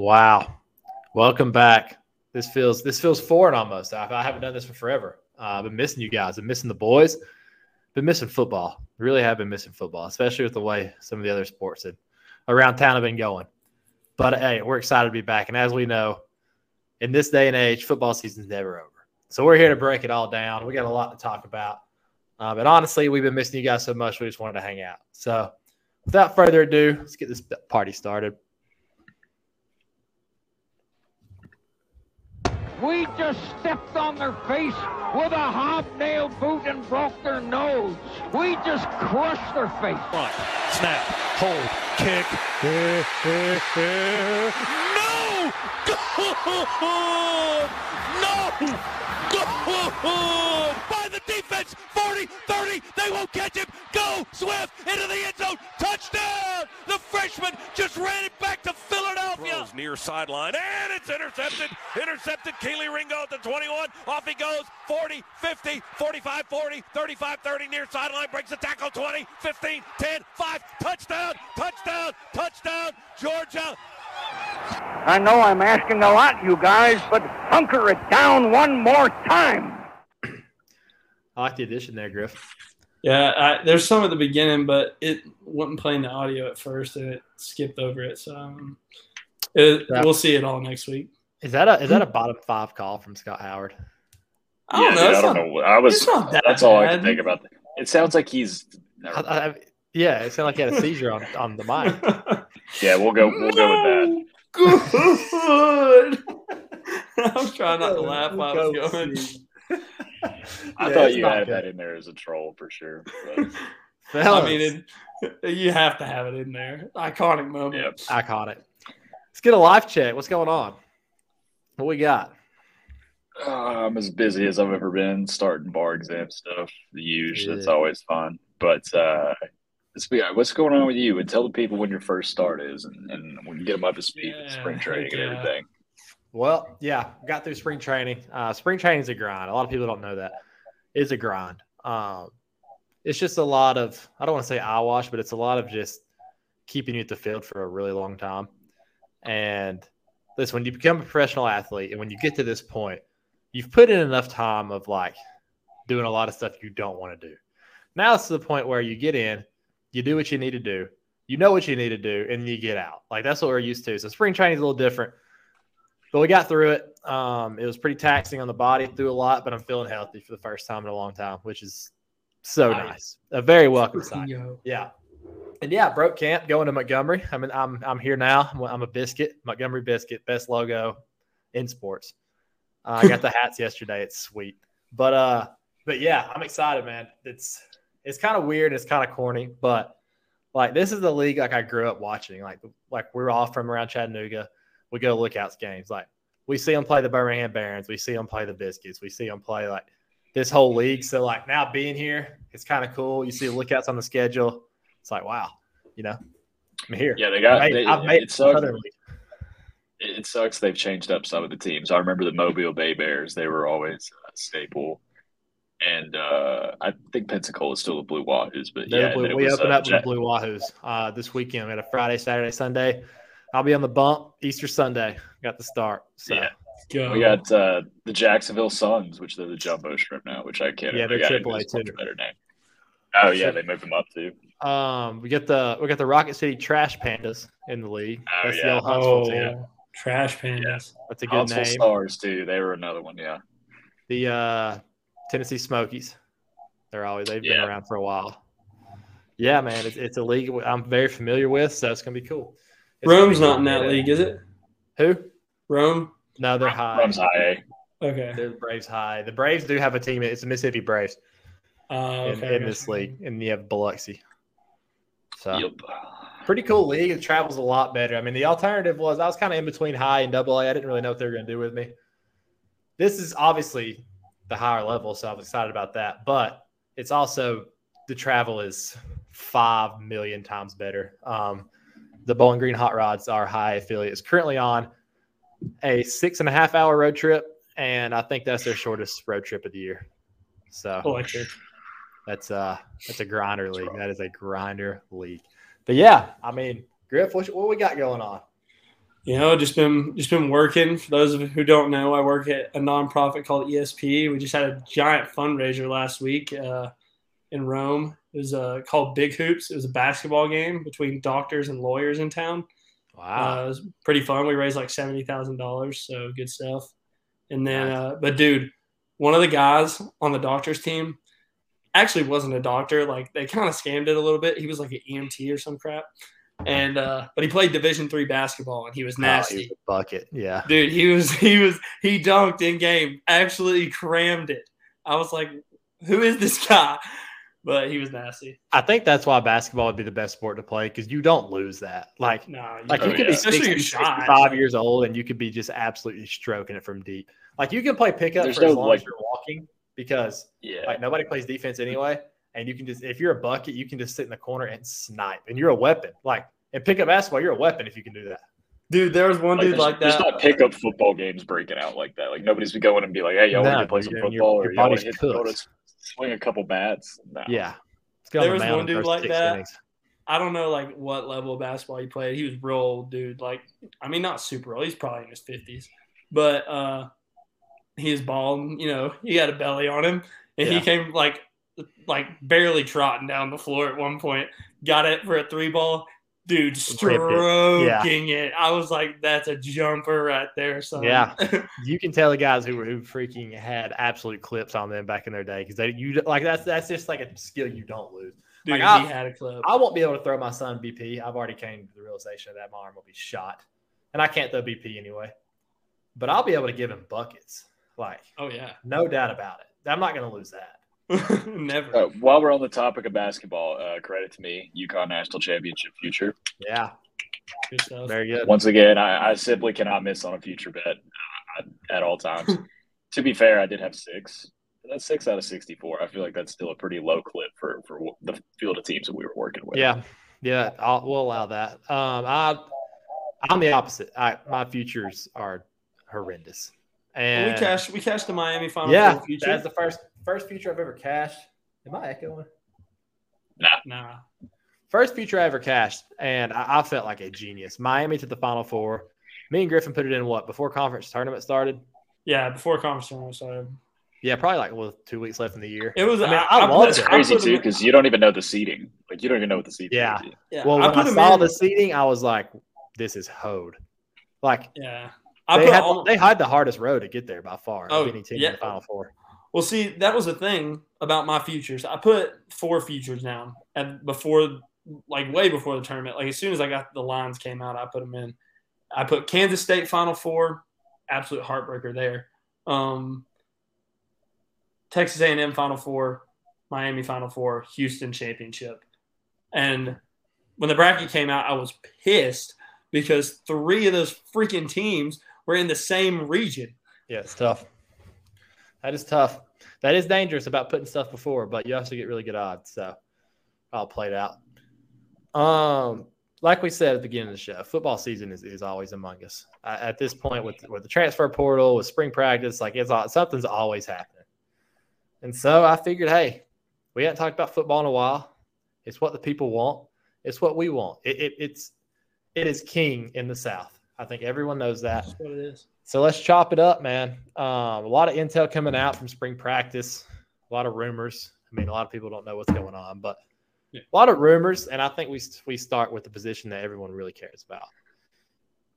Wow. Welcome back. This feels this feels foreign almost. I, I haven't done this for forever. Uh, I've been missing you guys. I've missing the boys. Been missing football. Really have been missing football, especially with the way some of the other sports that around town have been going. But hey, we're excited to be back. And as we know, in this day and age, football season's never over. So we're here to break it all down. We got a lot to talk about. Uh, but honestly, we've been missing you guys so much, we just wanted to hang out. So without further ado, let's get this party started. We just stepped on their face with a hobnail boot and broke their nose. We just crushed their face. Front, snap, hold, kick. no! No! By the defense, 40, 30, they won't catch him. Go, Swift, into the end zone. Touchdown! The freshman just ran it back to Philadelphia. Throws near sideline, and it's intercepted. Intercepted. Kelee Ringo at the 21. Off he goes. 40, 50, 45, 40, 35, 30, near sideline. Breaks the tackle. 20, 15, 10, 5. Touchdown! Touchdown! Touchdown! Georgia! I know I'm asking a lot, you guys, but hunker it down one more time. I like the addition there, Griff. Yeah, I, there's some at the beginning, but it wasn't playing the audio at first, and it skipped over it. So um, it, Yeah. we'll see it all next week. Is that a is that a bottom five call from Scott Howard? I don't Yeah, know. dude, I don't not- know. I was. not that That's all I can think about. It sounds like he's. I. I, yeah, it sounded like he had a seizure on, on the mic. yeah, we'll go. We'll go with that. Good. I'm trying not to laugh while I was going. I Yeah, thought you had good. that in there as a troll for sure. But, I mean, it, you have to have it in there. Iconic moment. yep. iconic. Let's get a live check. What's going on? What we got? Uh, I'm as busy as I've ever been starting bar exam stuff. The usual. That's always fun. But uh, let's be, what's going on with you? And tell the people when your first start is, and, and we can get them up to speed with Yeah, spring training heck and everything. Well, yeah, got through spring training. Uh, spring training is a grind. A lot of people don't know that. It's a grind. Um, it's just a lot of, I don't want to say eye wash, but it's a lot of just keeping you at the field for a really long time. And listen, when you become a professional athlete and when you get to this point, you've put in enough time of like doing a lot of stuff you don't want to do. Now it's to the point where you get in, you do what you need to do, you know what you need to do, and you get out. Like that's what we're used to. So spring training is a little different. But we got through it. Um, it was pretty taxing on the body, through a lot, but I'm feeling healthy for the first time in a long time, which is so Nice. nice. A very welcome sign. Yeah. And yeah, broke camp going to Montgomery. I mean, I'm I'm here now. I'm, I'm a biscuit, Montgomery biscuit, best logo in sports. Uh, I got the hats yesterday. It's sweet. But uh, but yeah, I'm excited, man. It's it's kind of weird. It's kind of corny, but like this is the league like I grew up watching. Like like we're all from around Chattanooga. We go to lookouts games. Like we see them play the Birmingham Barons. We see them play the Biscuits. We see them play like this whole league. So like now being here, it's kind of cool. You see the lookouts on the schedule. It's like wow, you know, I'm here. Yeah, they got. I've they, made, I've made it sucks. It sucks they've changed up some of the teams. I remember the Mobile Bay Bears; they were always a staple, and uh, I think Pensacola is still the Blue Wahoos. But They're yeah, the blue, and then it we was, open uh, up with the Blue Wahoos uh, this weekend. We had a Friday, Saturday, Sunday. I'll be on the bump Easter Sunday. Got the start. So Yeah. Go. We got uh, the Jacksonville Suns, which they're the jumbo shrimp now, which I can't. Yeah, they're use a too. Better name. Oh yeah, they moved them up too. um, we get the we got the Rocket City Trash Pandas in the league. Oh, That's the yeah. old Huntsville Oh, team. trash pandas. That's a good Huntsville name. Stars too. They were another one. Yeah. The uh, Tennessee Smokies. They're always they've been around for a while. Yeah, man, it's, it's a league I'm very familiar with, so it's gonna be cool. It's gonna Rome's not in that league, is it? Who? Rome. No, they're high. Rome's high Okay. They're the Braves high. The Braves do have a team. It's the Mississippi Braves Uh, in, in this league, and you have Biloxi. So Yep. pretty cool league. It travels a lot better. I mean, the alternative was I was kind of in between high and double A. I didn't really know what they were going to do with me. This is obviously the higher level, so I was excited about that. But it's also the travel is five million times better. Um, the Bowling Green Hot Rods, our high affiliate, is currently on a six and a half hour road trip, and I think that's their shortest road trip of the year. So Electric. that's uh that's a grinder league. That is a grinder league. But yeah, I mean, Griff, what, what we got going on? You know, just been just been working. For those of you who don't know, I work at a nonprofit called ESP. We just had a giant fundraiser last week uh, in Rome. It was uh, called Big Hoops. It was a basketball game between doctors and lawyers in town. Wow. Uh, it was pretty fun. We raised like seventy thousand dollars, so good stuff. And then, uh, but dude, one of the guys on the doctors team actually wasn't a doctor. Like they kind of scammed it a little bit. He was like an EMT or some crap. And uh, but he played Division three basketball, and he was Oh, he nasty. was bucket. Yeah. Dude, he was he was he dunked in game, absolutely crammed it. I was like, who is this guy? But he was nasty. I think that's why basketball would be the best sport to play because you don't lose that. Like, No, you like Oh, you could yeah. be especially 60, your shot. 65 years old and you could be just absolutely stroking it from deep. Like you can play pickup There's for as long like- as you're walking because Yeah. like nobody plays defense anyway. And you can just if you're a bucket, you can just sit in the corner and snipe, and you're a weapon. Like in pickup basketball, you're a weapon if you can do that. dude. There was one Like, dude like that. there's that. not pickup football games breaking out like that. Like nobody's going and be like, "Hey, y'all No, want to play some football your or y'all want body's to hit, go cooked. Swing a couple bats?" No. Yeah, Let's get on There was one dude like that. innings. I don't know like what level of basketball he played. He was real old dude. Like I mean not super old. He's probably in his fifties. But uh he is bald, you know, he had a belly on him. And Yeah. he came like like barely trotting down the floor at one point. Got it for a three ball. Dude stroking it. I was like, that's a jumper right there, So Yeah. You can tell the guys who were who freaking had absolute clips on them back in their day because they you like that's that's just like a skill you don't lose. Dude, Like, I- he had a club. I won't be able to throw my son BP. I've already came to the realization that my arm will be shot, and I can't throw BP anyway. But I'll be able to give him buckets, like oh yeah. no doubt about it. I'm not going to lose that. Never. Uh, while we're on the topic of basketball, uh, credit to me, UConn national championship future. Yeah, Good stuff. very good. Once again, I, I simply cannot miss on a future bet uh, at all times. to be fair, I did have six. That's six out of sixty-four. I feel like that's still a pretty low clip for for the field of teams that we were working with. Yeah, yeah, I'll, we'll allow that. Um, I I'm the opposite. I my futures are horrendous, and we cashed we cashed the Miami final yeah, Four future. that's the first first future I've ever cashed. Am I echoing? nah. Nah. First future I ever cashed, and I, I felt like a genius. Miami to the Final Four. Me and Griffin put it in what before conference tournament started. Yeah, before conference tournament started. Yeah, probably like with two weeks left in the year. It was I mean, I, I I loved it. Crazy too, because you don't even know the seating. Like you don't even know what the seating. Yeah. is. Yeah, Well, I when put I, him saw in- the seating, I was like, "This is hoed." Like Yeah, I they had, all, they had the hardest road to get there by far. Oh, of any team in the Final Four. Well. See, that was the thing about my futures. I put four futures down, and before, like way before the tournament, like as soon as I got the lines came out, I put them in. I put Kansas State Final Four, absolute heartbreaker there. Um, Texas A&M Final Four, Miami Final Four, Houston Championship, and when the bracket came out, I was pissed because three of those freaking teams were in the same region. Yeah, it's tough. That is tough. That is dangerous about putting stuff before, but you also get really good odds. So I'll play it out. Um, like we said at the beginning of the show, football season is, is always among us. Uh, at this point, with with the transfer portal, with spring practice, like it's all, something's always happening. And so I figured, hey, we hadn't talked about football in a while. It's what the people want. It's what we want. It, it, it's it is king in the South. I think everyone knows that. That's what it is. So let's chop it up, man. Um, a lot of intel coming out from spring practice, a lot of rumors. I mean, a lot of people don't know what's going on, but Yeah. a lot of rumors. And I think we we start with the position that everyone really cares about,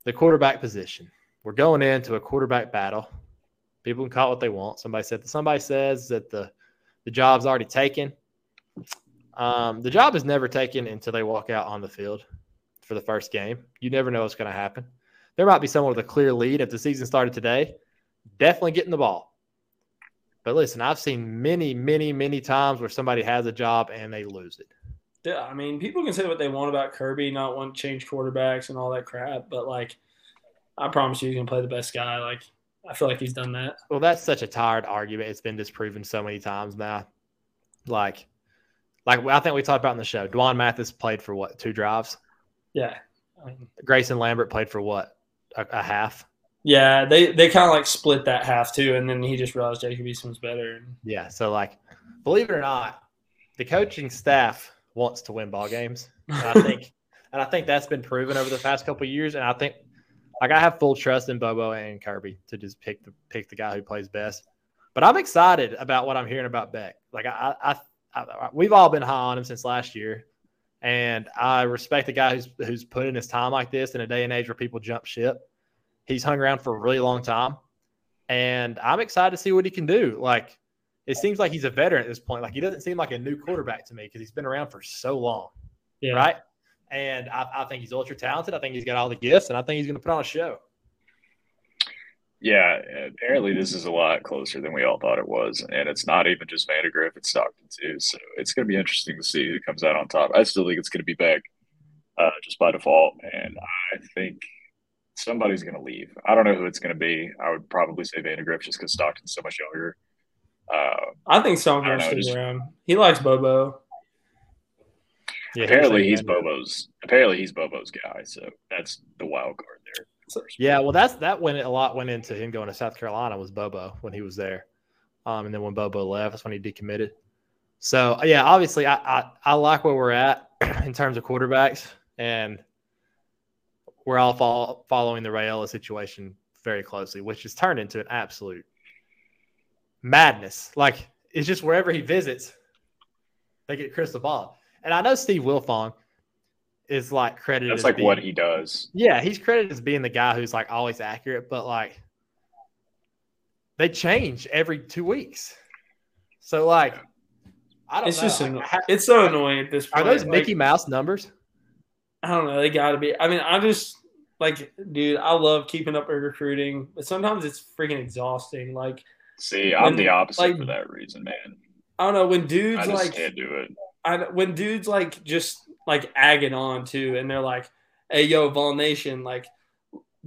the quarterback position. We're going into a quarterback battle. People can call it what they want. Somebody said somebody says that the the job's already taken. Um, the job is never taken until they walk out on the field for the first game. You never know what's going to happen. There might be someone with a clear lead if the season started today. Definitely getting the ball. But listen, I've seen many, many, many times where somebody has a job and they lose it. Yeah, I mean, people can say what they want about Kirby not wanting to change quarterbacks and all that crap, but like, I promise you, he's gonna play the best guy. Like, I feel like he's done that. Well, that's such a tired argument. It's been disproven so many times now. Like, like I think we talked about in the show. Dwan Mathis played for what two drives. Yeah, I mean, Grayson Lambert played for what a, a half. yeah. They they kind of like split that half too, and then he just realized Jacob Eason was better. Yeah. So like, believe it or not, the coaching staff wants to win ball games. And I think, and I think that's been proven over the past couple of years. And I think, Like I have full trust in Bobo and Kirby to just pick the pick the guy who plays best. But I'm excited about what I'm hearing about Beck. Like I, I, I, I we've all been high on him since last year, and I respect the guy who's who's put in his time like this in a day and age where people jump ship. He's hung around for a really long time, and I'm excited to see what he can do. Like it seems like he's a veteran at this point. Like he doesn't seem like a new quarterback to me because he's been around for so long. Yeah. Right. And I, I think he's ultra talented. I think he's got all the gifts, and I think he's going to put on a show. Yeah, apparently this is a lot closer than we all thought it was, and it's not even just Vandagriff; it's Stockton too. So it's going to be interesting to see who comes out on top. I still think it's going to be Beck, uh, just by default, and I think somebody's going to leave. I don't know who it's going to be. I would probably say Vandagriff just because Stockton's so much younger. Uh, I think Stockton I don't know, stays just- around. He likes Bobo. Yeah, apparently he's he's Bobo's. Apparently he's Bobo's guy. So that's the wild card there. Yeah, well, that's that went a lot went into him going to South Carolina was Bobo when he was there, um, and then when Bobo left, that's when he decommitted. So yeah, obviously, I I, I like where we're at in terms of quarterbacks, and we're all fol- following the Raiola situation very closely, which has turned into an absolute madness. Like it's just wherever he visits, they get crystal ball. And I know Steve Wiltfong is like credited. That's as like being- what he does. yeah, he's credited as being the guy who's like always accurate, but like they change every two weeks. So like, I don't It's know. just Like, anno- ha- it's so annoying at this are those Like, Mickey Mouse numbers? I don't know. They got to be. I mean, I just like, dude. I love keeping up with recruiting, but sometimes it's freaking exhausting. Like, See, I'm When- the opposite like- for that reason, man. I don't know when dudes I just like can't do it. I when dudes like just like agging on too, and they're like, "Hey, yo, Vol Nation, like,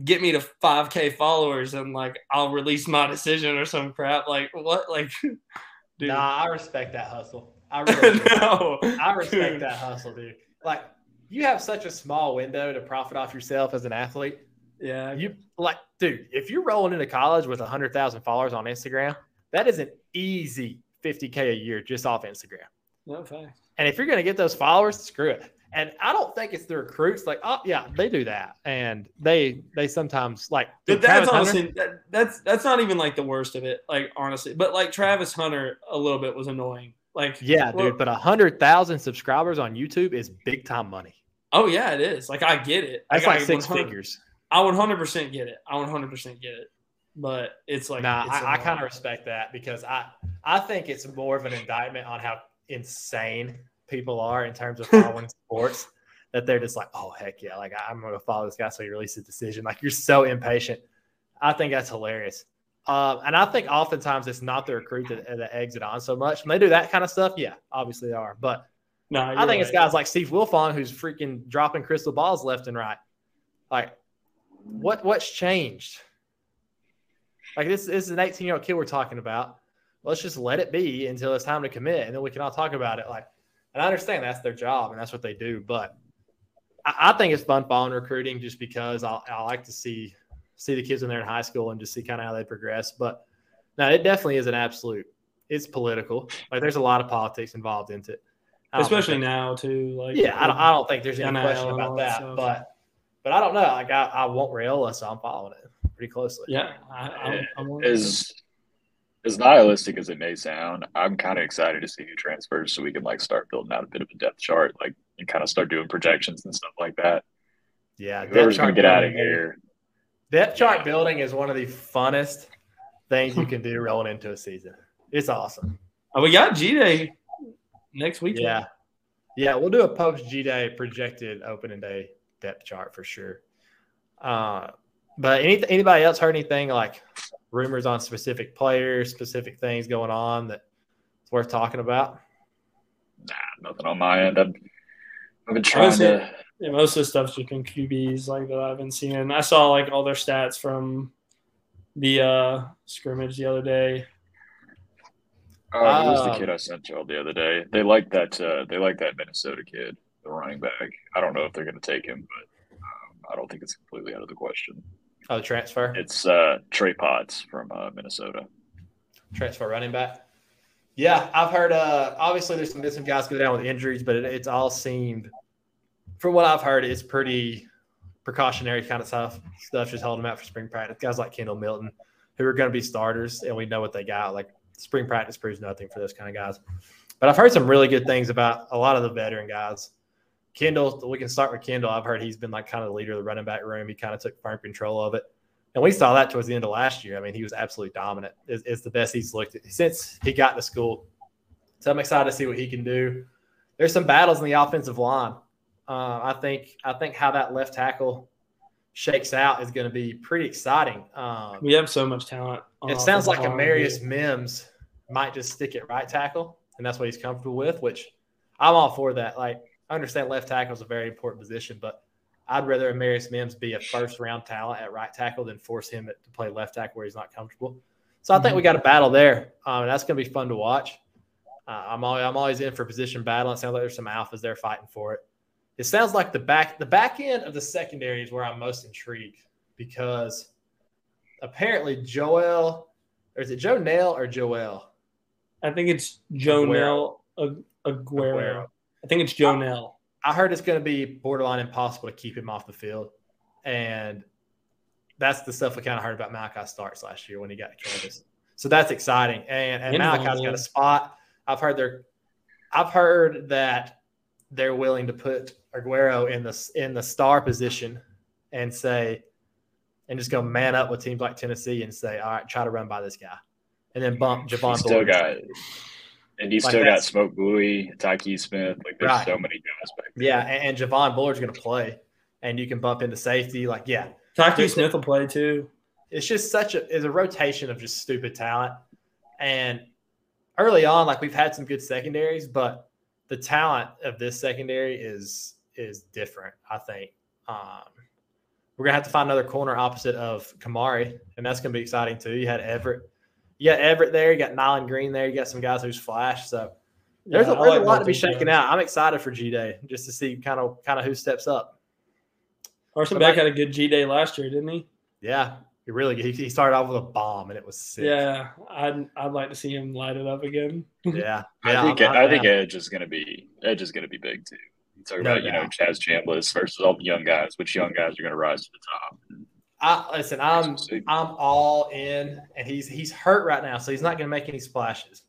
get me to 5K followers, and like, I'll release my decision or some crap." Like, what? Like, dude, Nah, I respect that hustle. I really no, I respect Dude. that hustle, dude. Like you have such a small window to profit off yourself as an athlete. Yeah, You like, dude, if you're rolling into college with hundred thousand followers on Instagram, that is an easy 50k a year just off Instagram. No facts. And if you're going to get those followers, screw it. And I don't think it's the recruits. Like, oh yeah, they do that, and they they sometimes like. But that's Travis honestly that, that's that's not even like the worst of it. Like honestly, but like Travis Hunter a little bit was annoying. Like yeah, well- dude. But a hundred thousand subscribers on YouTube is big time money. Oh yeah, it is. Like I get it. That's I, like six 100 figures. I 100 percent get it. I 100 percent get it. But it's like nah, it's I, I kind of respect that because I I think it's more of an indictment on how insane people are in terms of following sports. That they're just like, oh heck yeah, like I'm to follow this guy so he releases a decision. Like you're so impatient. I think that's hilarious. Um, and I think oftentimes it's not the recruit that, that eggs it on so much. When they do that kind of stuff, yeah, obviously they are. But No, I think it's guys like Steve Wiltfong who's freaking dropping crystal balls left and right. Like, what what's changed? Like this, this is an 18 year old kid we're talking about. Let's just let it be until it's time to commit, and then we can all talk about it. Like, and I understand that's their job and that's what they do, but I, I think it's fun following recruiting just because I, I like to see see the kids when they're in high school and just see kind of how they progress. But no, it definitely is an absolute. It's political. Like, there's a lot of politics involved into it. I think especially now too. Like yeah, I don't, I don't think there's any NIL question about that that. But but I don't know. Like I, I want Raiola, so I'm following it pretty closely. yeah, I, I'm, I'm As as nihilistic as it may sound, I'm kind of excited to see who transfers so we can like start building out a bit of a depth chart, like and kind of start doing projections and stuff like that. Yeah. Whoever's depth going to chart get out of building- here, Depth chart building is one of the funnest things you can do rolling into a season. It's awesome. Oh, we got G Day next week. Yeah. Yeah, we'll do a post G Day projected opening day depth chart for sure. Uh, but any, anybody else heard anything like rumors on specific players, specific things going on that it's worth talking about? Nah, nothing on my end. I've, I've been trying was to. Yeah, most of the stuff's just been QBs like that I've been seeing. I saw like all their stats from the uh scrimmage the other day. Oh, who was the Um, kid I sent y'all the other day? They like that. Uh, they like that Minnesota kid, the running back. I don't know if they're going to take him, but um, I don't think it's completely out of the question. Oh, the transfer, It's uh, Trey Potts from uh, Minnesota. transfer running back. Yeah, I've heard. Uh, obviously, there's some, been some guys go down with injuries, but it, it's all seemed, from what I've heard, it's pretty, precautionary kind of stuff, stuff just holding them out for spring practice. Guys like Kendall Milton, who are going to be starters, and we know what they got. Like spring practice proves nothing for those kind of guys. But I've heard some really good things about a lot of the veteran guys. Kendall, we can start with Kendall. I've heard he's been like kind of the leader of the running back room. He kind of took firm control of it. And we saw that towards the end of last year. I mean, he was absolutely dominant. It's, it's the best he's looked at since he got to school. So I'm excited to see what he can do. There's some battles in the offensive line. Uh, I think I think how that left tackle shakes out is going to be pretty exciting. Um, We have so much talent. it sounds like. Amarius Mims might just stick at right tackle, and that's what he's comfortable with. Which I'm all for that. Like I understand left tackle is a very important position, but I'd rather Amarius Mims be a first round talent at right tackle than force him to play left tackle where he's not comfortable. So I think Mm-hmm. we got a battle there, um, and that's going to be fun to watch. Uh, I'm always, I'm always in for position battle. It sounds like there's some alphas there fighting for it. It sounds like the back the back end of the secondary is where I'm most intrigued because apparently Joel or is it Joe Nail or Joel? I think it's Joe Aguero. Nell Aguero. Aguero. I think it's Joe Nell. I heard it's going to be borderline impossible to keep him off the field, and that's the stuff we kind of heard about Malaki Starks last year when he got to Kansas. So that's exciting, and and And Malachi's Von got a spot. I've heard they're, I've heard that they're willing to put Aguero in the in the star position, and say, and just go man up with teams like Tennessee and say, all right, try to run by this guy, and then bump Javon. He's still Bullard. got, and he's Like still got Smoke Bowie, Tykee Smith. Like there's Right. so many guys back there. yeah, and, and Javon Bullard's going to play, and you can bump into safety. Like, yeah, Tykee Smith will play too. it's just such a is a rotation of just stupid talent. And early on, like we've had some good secondaries, but the talent of this secondary is is different. I think um, we're gonna have to find another corner opposite of Kamari, and that's gonna be exciting too. You had Everett, you got Everett there, you got Nyland Green there, you got some guys who's flash. So there's, Yeah, a, I there's like a lot to be those guys. shaking out. I'm excited for G Day just to see kind of kind of who steps up. Carson Beck had a good G day last year, didn't he? Yeah, he really he, he started off with a bomb and it was sick. Yeah, I'd I'd like to see him light it up again. yeah. I think I'm- I I'm think down. Edge is going to be Edge is going to be big too. You talk No about you know doubt. Chaz Chambliss versus all the young guys. Which young guys are going to rise to the top? I listen. I'm I'm all in, and he's he's hurt right now, so he's not going to make any splashes.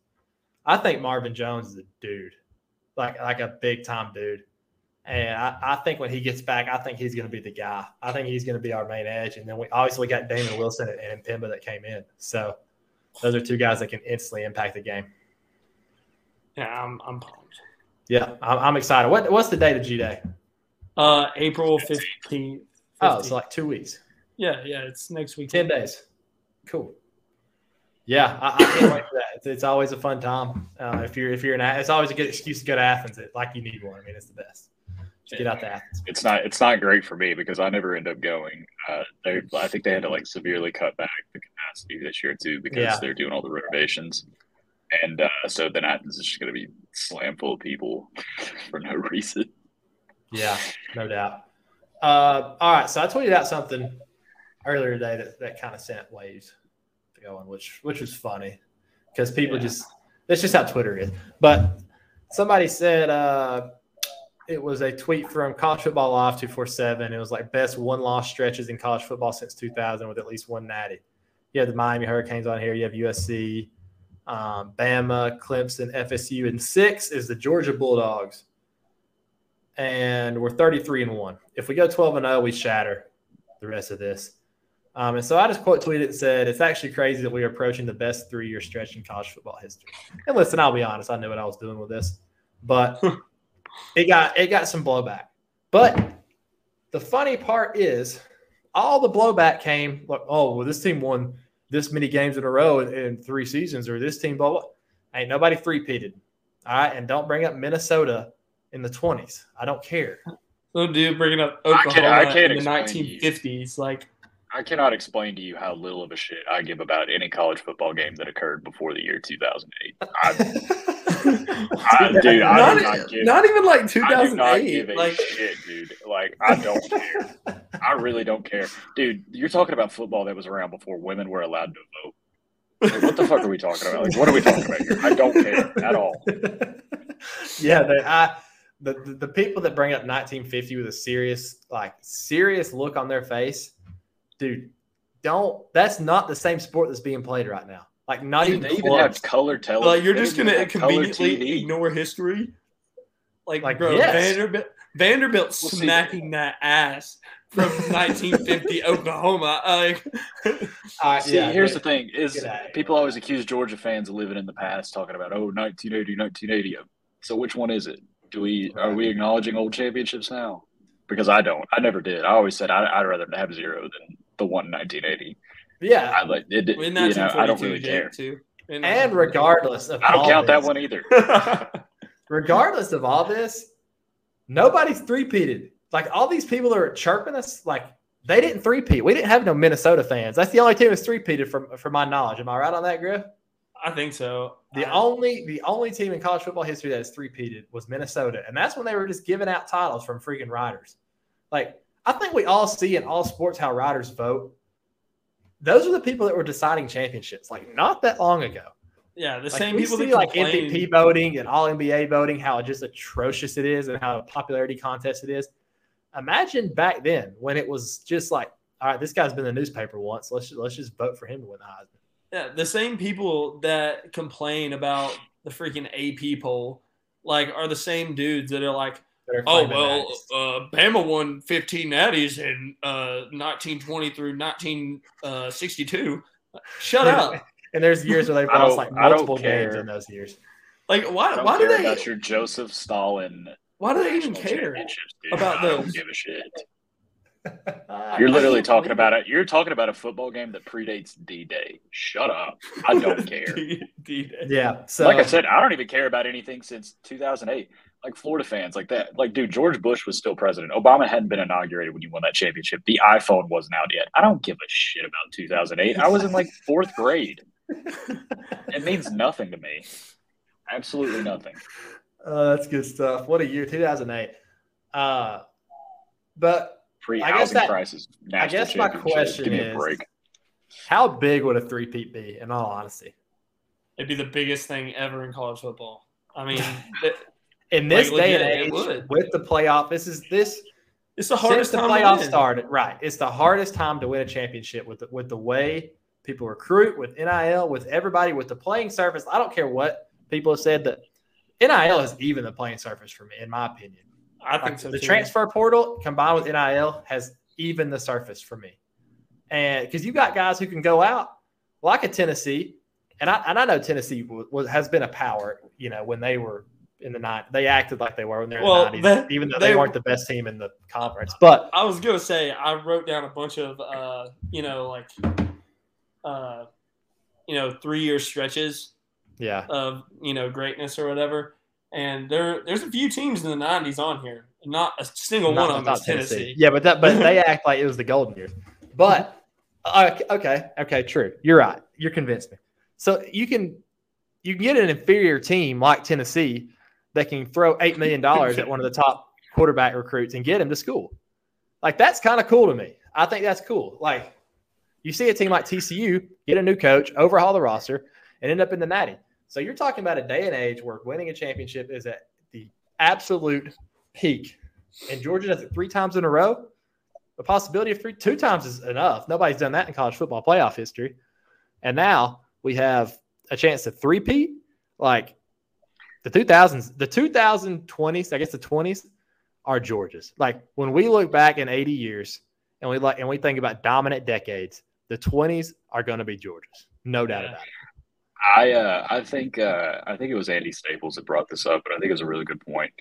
I think Marvin Jones is a dude, like like a big time dude, and I, I think when he gets back, I think he's going to be the guy. I think he's going to be our main edge, and then we obviously got Damon Wilson and, and Pimba that came in. So those are two guys that can instantly impact the game. Yeah, I'm I'm pumped. Yeah, I'm, I'm excited. What what's the date of G Day? Uh, April fifteenth. Oh, it's like two weeks. Yeah, yeah, it's next week. 10 days. Cool. Yeah, I, I can't wait for that. It's, it's always a fun time. Uh, if you're if you're in, A- it's always a good excuse to go to Athens. It, like you need one. I mean, it's the best. Just get out to Athens. It's not it's not great for me because I never end up going. Uh, they I think they had to like severely cut back the capacity this year too because Yeah. they're doing all the renovations, and uh, so then Athens is just going to be slam full of people for no reason. Yeah, no doubt. Uh, all right, so I tweeted out something earlier today that, that kind of sent waves going, which which was funny because people Yeah. just that's just how Twitter is. But somebody said uh, it was a tweet from College Football Live two four seven. It was like best one loss stretches in college football since two thousand with at least one natty. You have the Miami Hurricanes on here. You have USC, um, Bama, Clemson, FSU, and six is the Georgia Bulldogs and we're 33 and 1. If we go 12 and 0, we shatter the rest of this. Um, and so I just quote tweeted and said, It's actually crazy that we are approaching the best three year stretch in college football history. And listen, I'll be honest, I knew what I was doing with this, but it got it got some blowback. But the funny part is, all the blowback came like, oh, well, this team won this many games in a row in, in three seasons, or this team, blah, blah. Ain't nobody three peated. All right. And don't bring up Minnesota in the 20s. I don't care. So, dude, bringing up I can't- Oklahoma I can't in the explain to you. 1950s, like I cannot explain to you how little of a shit I give about any college football game that occurred before the year 2008. I, I, dude, I not, do not give. not even like I do not 2008. give a Like, shit, dude. Like I don't care. I really don't care, dude. You're talking about football that was around before women were allowed to vote. Like, what the fuck are we talking about? Like, what are we talking about here? I don't care at all. yeah, they, I the, the the people that bring up 1950 with a serious like serious look on their face, dude, don't. That's not the same sport that's being played right now. Like not Dude, even they even have color television. Like you're just gonna conveniently ignore history. Like, Like, bro, yes. Vanderbilt Vanderbilt see. smacking that ass from 1950 Oklahoma. Like, Uh, See, yeah, here's dude. the thing: is Get outta here. people always accuse Georgia fans of living in the past, talking about oh 1980, 1980. So which one is it? Do we are we acknowledging old championships now? Because I don't. I never did. I always said I, I'd rather have zero than the one in 1980. Yeah, I like it. in You know, I don't 1942, really care. Too. In and regardless of I don't all count that one either. regardless of all this, nobody's three-peated. Like all these people are chirping us, like they didn't three-peat. We didn't have no Minnesota fans. That's the only team that's three-peated from from my knowledge. Am I right on that, Griff? I think so. The I- only the only team in college football history that is three-peated was Minnesota, and that's when they were just giving out titles from freaking riders. Like I think we all see in all sports how riders vote. Those are the people that were deciding championships, like not that long ago. yeah, the Like, same people see that like complain- MVP voting and All NBA voting, how just atrocious it is and how a popularity contest it is. Imagine back then when it was just like, all right, this guy's been in the newspaper once. Let's let's just vote for him to win the Heisman. Yeah, the same people that complain about the freaking AP poll, like, are the same dudes that are like, oh well, uh, Bama won 15 natties in uh, 1920 through 1962. Shut up! and there's years where they've lost like multiple games in those years. Like, why? don't Why do they? about your Joseph Stalin Why do they even care? championships, dude. about I don't those? give a shit. You're literally talking about it. You're talking about a football game that predates D-Day. Shut up. I don't care. D-Day. Yeah. So like I said, I don't even care about anything since 2008. Like Florida fans, like that. Like, dude, George Bush was still president. Obama hadn't been inaugurated when you won that championship. The iPhone wasn't out yet. I don't give a shit about 2008. I was in like fourth grade. It means nothing to me. Absolutely nothing. uh, that's good stuff. What a year, 2008. Uh, but Free I guess housing that- prices. I guess my question Give me is- a break. how big would a three-peat be? In all honesty, It'd be the biggest thing ever in college football. I mean, it- in this Like, day and age, would. with the playoff, this is this it's the since hardest the to playoff started. Right, it's the hardest time to win a championship with the, with the way people recruit, with NIL, with everybody, with the playing surface. I don't care what people have said that NIL is even the playing surface for me, in my opinion. I think Like, so. the too. transfer portal combined with NIL has even the surface for me. And because you got guys who can go out like a Tennessee, and I, and I know Tennessee was, was, has been a power, you know, when they were in the night, they acted like they were when they were Well, in the 90s, they- even though they, they- weren't the best team in the conference. But I was gonna say I wrote down a bunch of uh, you know like uh, you know three year stretches yeah, of you know greatness or whatever, and there there's a few teams in the '90s on here. Not a single Not- one of them not is Tennessee. Yeah, but that but they act like it was the golden years. But uh, okay, okay, true. You're right. You're convinced me. So you can you can get an inferior team like Tennessee that can throw eight million dollars at one of the top quarterback recruits and get him to school. Like that's kind of cool to me. I think that's cool. Like you see a team like TCU get a new coach, overhaul the roster, and end up in the natty. So you're talking about a day and age where winning a championship is at the absolute peak. And Georgia does it three times in a row. The possibility of three, two times is enough. Nobody's done that in college football playoff history. And now we have a chance to three-peat. Like the 2000s, the 2020s, I guess the 20s are Georgia's. Like when we look back in 80 years and we like and we think about dominant decades, the 20s are going to be Georgia's. No doubt Yeah. about it. I uh, I think uh, I think it was Andy Staples that brought this up, but I think it was a really good point.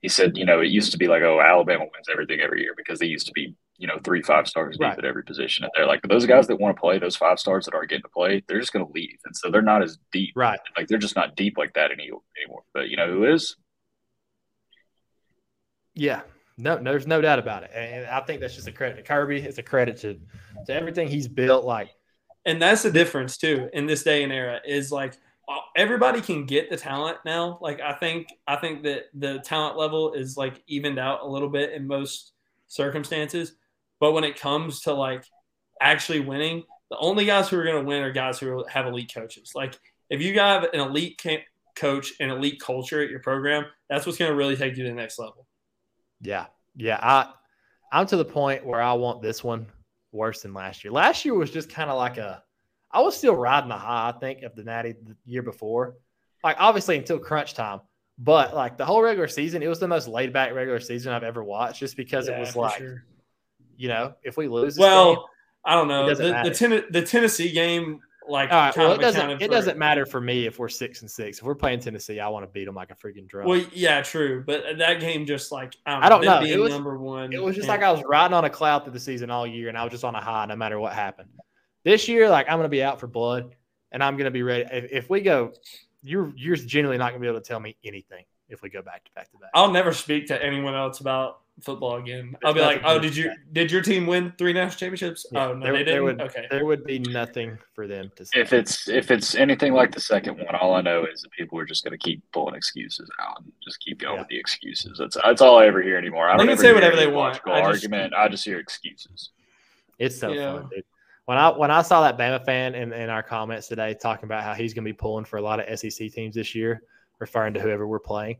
He said, you know, it used to be like, oh, Alabama wins everything every year because they used to be, you know, three five stars deep Right. at every position. And they're like, those guys that want to play, those five stars that aren't getting to play, they're just going to leave, and so they're not as deep. Right. Like they're just not deep like that any, anymore. But you know who is? Yeah. No, no, there's no doubt about it. And I think that's just a credit to Kirby. It's a credit to, to everything he's built. Like, and that's the difference too in this day and era is like uh, everybody can get the talent now like i think i think that the talent level is like evened out a little bit in most circumstances but when it comes to like actually winning the only guys who are going to win are guys who have elite coaches like if you have an elite camp coach and elite culture at your program, that's what's going to really take you to the next level. Yeah, yeah. I I'm to the point where I want this one worse than last year. Last year was just kind of like a. I was still riding the high, I think, of the Natty the year before. Like obviously until crunch time, but like the whole regular season, it was the most laid back regular season I've ever watched, just because Yeah, it was like, sure. You know, if we lose, this well, game, I don't know. The, the, ten, the Tennessee game, like, all right, kind well, of it doesn't it for- doesn't matter for me if we're six and six. If we're playing Tennessee, I want to beat them like a freaking drum. Well, yeah, true. But that game just like I don't, I don't know. It was- number one. It was just and- like I was riding on a cloud through the season all year, and I was just on a high no matter what happened. This year, like I'm going to be out for blood, and I'm going to be ready. If, if we go, you're you're genuinely not going to be able to tell me anything if we go back to back to back. I'll never speak to anyone else about football again. I'll be like, "Oh, did you say. did your team win three national championships? Yeah, oh no, there- they didn't. would- okay, There would be nothing for them to say. If it's if it's anything like the second one, all I know is that people are just going to keep pulling excuses out and just keep going Yeah. with the excuses. That's that's all I ever hear anymore. I They don't can ever say whatever they want. logical I just- argument. I just hear excuses. It's so Yeah. fun, dude. When I when I saw that Bama fan in, in our comments today talking about how he's going to be pulling for a lot of SEC teams this year, referring to whoever we're playing,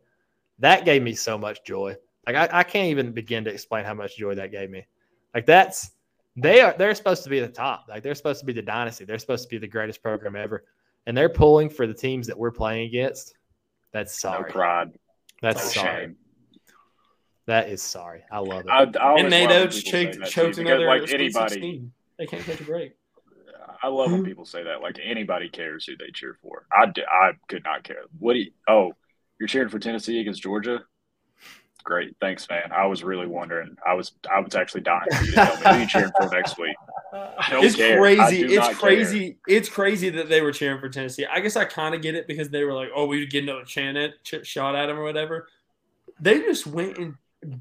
that gave me so much joy. Like I, I can't even begin to explain how much joy that gave me. Like that's they are they're supposed to be the top. Like they're supposed to be the dynasty. They're supposed to be the greatest program ever, and they're pulling for the teams that we're playing against. That's No sorry. pride. That's No sorry. shame. That is sorry. I love it. I, I and Nate Oats people choked, too, choked another like anybody. 16. They can't catch a break. I love when people say that. Like anybody cares who they cheer for. I, do, I could not care. What do you? Oh, you're cheering for Tennessee against Georgia? Great, thanks, man. I was really wondering. I was I was actually dying for you to tell me who you cheering for next week. It's care. Crazy. It's not crazy. It's crazy that they were cheering for Tennessee. I guess I kind of get it because they were like, "Oh, we get another chant at, ch- shot at him or whatever." They just went and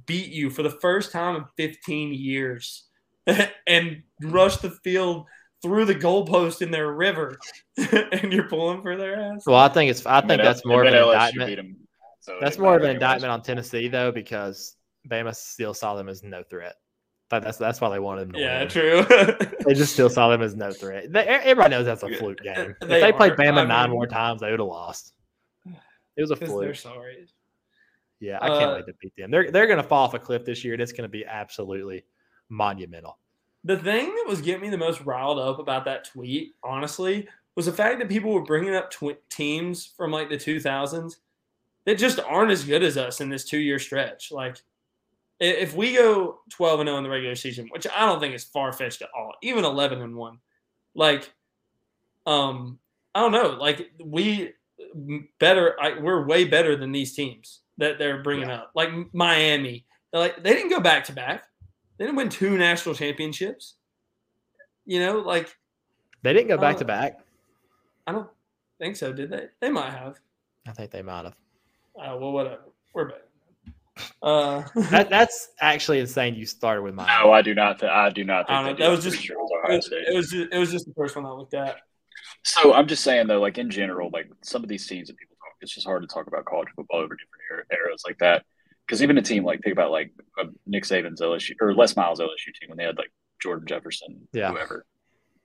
beat you for the first time in 15 years, and rushed the field through the goalpost in their river, and you're pulling for their ass. well, I think it's I think And that's then- more of an LSU indictment. So That's more of an indictment on Tennessee though, because Bama still saw them as no threat. But that's that's why they wanted them to Yeah, win. true. They just still saw them as no threat. They, everybody knows that's a fluke game. If They they played. Bama I nine more times, they would have lost. It was a fluke. they're sorry. Yeah, I can't Uh, wait to beat them. They're they're gonna fall off a cliff this year, and it's gonna be absolutely monumental. The thing that was getting me the most riled up about that tweet, honestly, was the fact that people were bringing up tw- teams from like the 2000s that just aren't as good as us in this two year stretch. Like, if we go 12 and 0 in the regular season, which I don't think is far fetched at all, even 11 and 1, like, um, I don't know, like we better, I, we're way better than these teams that they're bringing up, like Miami. Like, they didn't go back to back. They didn't win two national championships. You know, like They didn't go back to Uh, back. I don't think so. Did they? They might have. I think they might have. Uh, well, whatever. We're better. Uh, That that's actually insane. You started with mine. No, I do not. Th- I do not think don't That was just- sure it was it, was, State. it was just, it was just the first one I looked at. So I'm just saying though, like in general, like some of these teams that people talk, it's just hard to talk about college football over different era- eras like that. Because even a team like think about like uh, Nick Saban's LSU or Les Miles LSU team when they had like Jordan Jefferson, Yeah. whoever.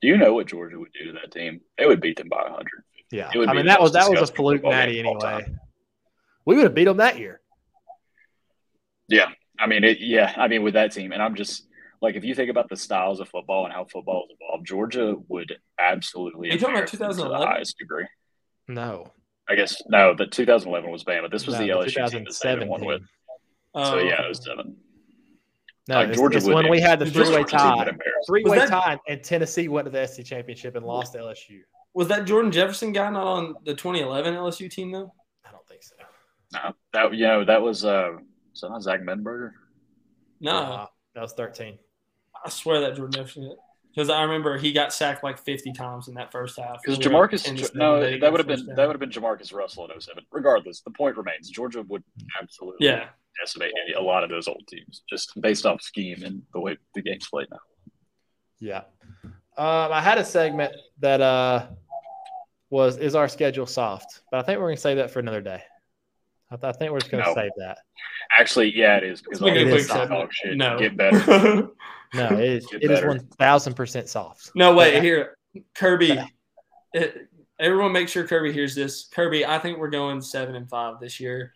Do you know what Georgia would do to that team? They would beat them by 100. Yeah, I mean that was that was a disgusting fluke natty game of all anyway. We would have beat them that year. Yeah, I mean, it, yeah, I mean with that team, and I'm just like if you think about the styles of football and how football has evolved, Georgia would absolutely. You talking about embarrass them to the 2011? highest degree. No, I guess no, the 2011 was Bama. This was no, the LSU team that Saban won 2017. with. Oh, So yeah, it oh, was seven. No, Like, it's, Georgia it's would when we had the three way Georgia team would tie, three way that- tie, and Tennessee went to the SEC championship and lost to LSU. Was that Jordan Jefferson guy not on the 2011 LSU team though? I don't think so. No, that you know that was uh, was that not Zach Mettenberger? No, Uh, that was thirteen. I swear that Jordan Jefferson. Because I remember he got sacked like 50 times in that first half. Because We Jamarcus, no, that would have been down. that would have been Jamarcus Russell in 07. Regardless, the point remains: Georgia would absolutely Yeah, decimate a lot of those old teams just based off scheme and the way the game's played now. Yeah. Um, I had a segment that uh was is our schedule soft, but I think we're gonna save that for another day. I, th- I think we're just gonna No. save that. Actually, yeah, it is because Let's make it all quick these dog shit No. get better. No, it is Get it is better. one thousand percent soft. no, wait, Yeah. here, Kirby. It, eh, Everyone, make sure Kirby hears this. Kirby, I think we're going seven and five this year.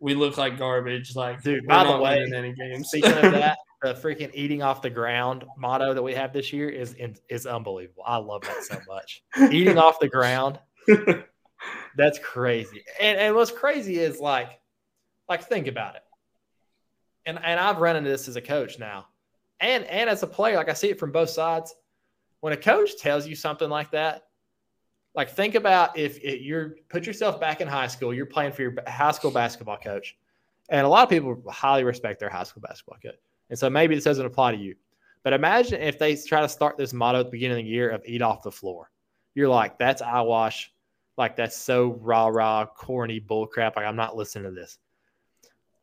We look like garbage. Like, Dude, we're by the not way, winning any games. Speaking of that, the freaking eating off the ground motto that we have this year is is unbelievable. I love that so much. eating off the ground. That's crazy. And and what's crazy is like like think about it. And and I've run into this as a coach now. And and as a player, like I see it from both sides. When a coach tells you something like that, like think about if it, you're put yourself back in high school, you're playing for your high school basketball coach. And a lot of people highly respect their high school basketball coach. And so maybe this doesn't apply to you. But imagine if they try to start this motto at the beginning of the year of eat off the floor. You're like, that's eyewash. Like, that's so rah rah, corny bullcrap. Like, I'm not listening to this.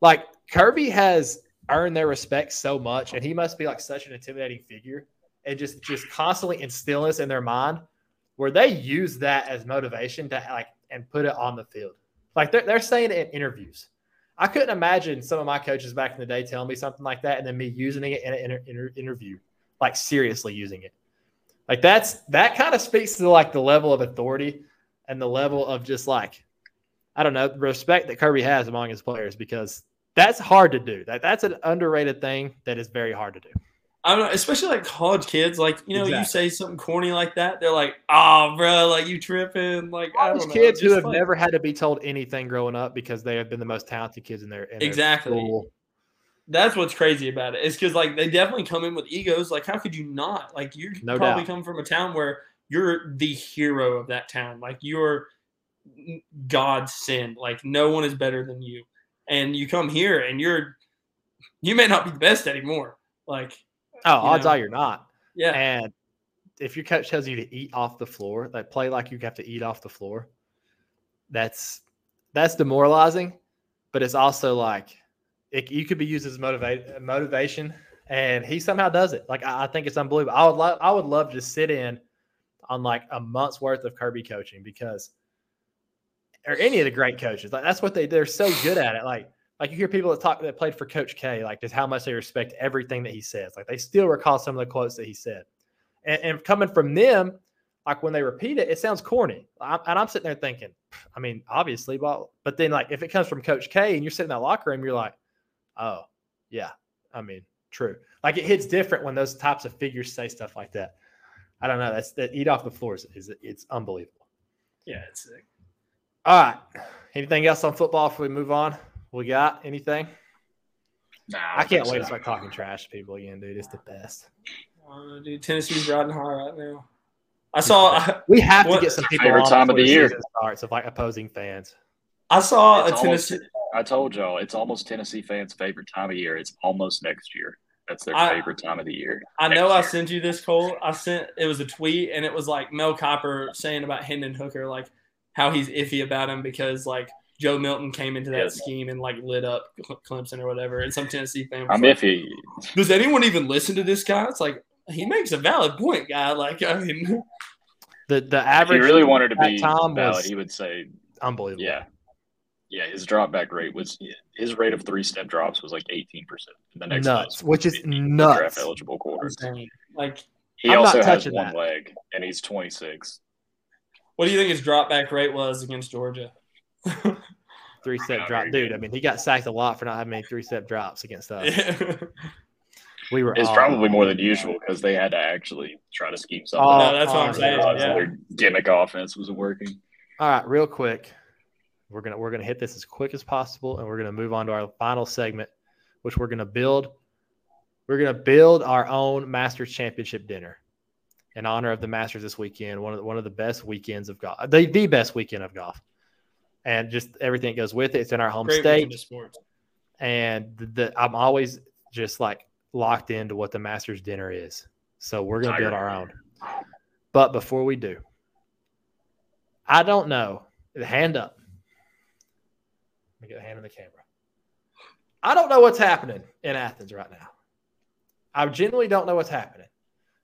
Like, Kirby has earned their respect so much, and he must be like such an intimidating figure and just just constantly instill this in their mind where they use that as motivation to like and put it on the field. Like they're, they're saying it in interviews. I couldn't imagine some of my coaches back in the day telling me something like that and then me using it in an inter- inter- interview, like seriously using it. Like that's that kind of speaks to like the level of authority and the level of just like I don't know respect that Kirby has among his players because that's hard to do. That that's an underrated thing that is very hard to do. I don't know, especially like college kids. Like you know, exactly. you say something corny like that, they're like, "Oh, bro, like you tripping." Like college kids who have like, never had to be told anything growing up because they have been the most talented kids in their in exactly. Their. That's what's crazy about it. It's because like they definitely come in with egos. Like, how could you not? Like, you no probably doubt. come from a town where you're the hero of that town. Like, you're God's sin. Like, no one is better than you. And you come here and you're, you may not be the best anymore. Like, Oh, odds know? are you're not. Yeah. And if your coach tells you to eat off the floor, like play like you have to eat off the floor, that's that's demoralizing. But it's also like it, you could be used as motivate motivation, and he somehow does it. Like I, I think it's unbelievable. I would love I would love to sit in on like a month's worth of Kirby coaching because or any of the great coaches. Like that's what they they're so good at it. Like like you hear people that talk that played for Coach K, like just how much they respect everything that he says. Like they still recall some of the quotes that he said, and, and coming from them, like when they repeat it, it sounds corny. I'm, and I'm sitting there thinking, I mean, obviously, but but then like if it comes from Coach K and you're sitting in that locker room, you're like, oh yeah, I mean, true. Like it hits different when those types of figures say stuff like that. I don't know. That's that eat off the floors is it's unbelievable. Yeah, it's sick. All right. Anything else on football before we move on? We got anything? Nah, I, can't wait so. to start talking trash to people again, dude. It's the best. Uh, dude, Tennessee's riding high right now. I saw. We have what, to get some people favorite time of the year starts of like opposing fans. I saw it's a Tennessee. I told y'all it's almost Tennessee fans' favorite time of year. It's almost next year. That's their I, favorite time of the year. I know year. I sent you this, Cole. I sent it was a tweet and it was like Mel Kiper saying about Hendon Hooker, like how he's iffy about him because like Joe Milton came into that yeah. scheme and like lit up Clemson or whatever, and some Tennessee fan. I'm like, iffy. Does anyone even listen to this guy? It's like he makes a valid point, guy. Like I mean, the the average. If he really wanted to be valid, he would say unbelievable. Yeah, yeah. His drop back rate was his rate of three step drops was like 18 percent. The next nuts, which is nuts. Draft eligible quarters. Like he I'm also has one that. leg, and he's 26. What do you think his drop back rate was against Georgia? three step drop, dude. I mean, he got sacked a lot for not having any three step drops against us. we were. It's probably more than usual because they had to actually try to scheme something. Oh, no, that's what I'm oh, saying. Yeah. Their gimmick offense wasn't working. All right, real quick, we're gonna we're gonna hit this as quick as possible, and we're gonna move on to our final segment, which we're gonna build. We're gonna build our own Masters Championship dinner in honor of the Masters this weekend. One of the, one of the best weekends of golf, the the best weekend of golf and just everything goes with it. It's in our home Great state. And the, the, I'm always just like locked into what the Masters dinner is. So we're going to build our own. But before we do, I don't know. Hand up. Let me get a hand on the camera. I don't know what's happening in Athens right now. I genuinely don't know what's happening.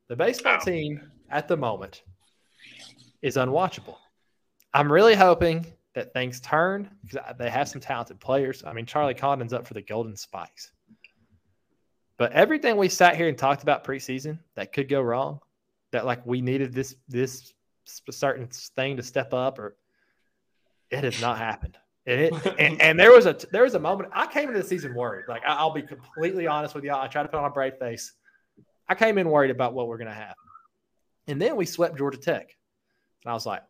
The baseball team at the moment is unwatchable. I'm really hoping that things turn because they have some talented players. I mean, Charlie Condon's up for the Golden Spikes. But everything we sat here and talked about preseason that could go wrong, that like we needed this this certain thing to step up, or it has not happened. And, it, and, and there was a there was a moment I came into the season worried. Like I, will be completely honest with y'all. I try to put on a brave face. I came in worried about what we're going to have, and then we swept Georgia Tech, and I was like,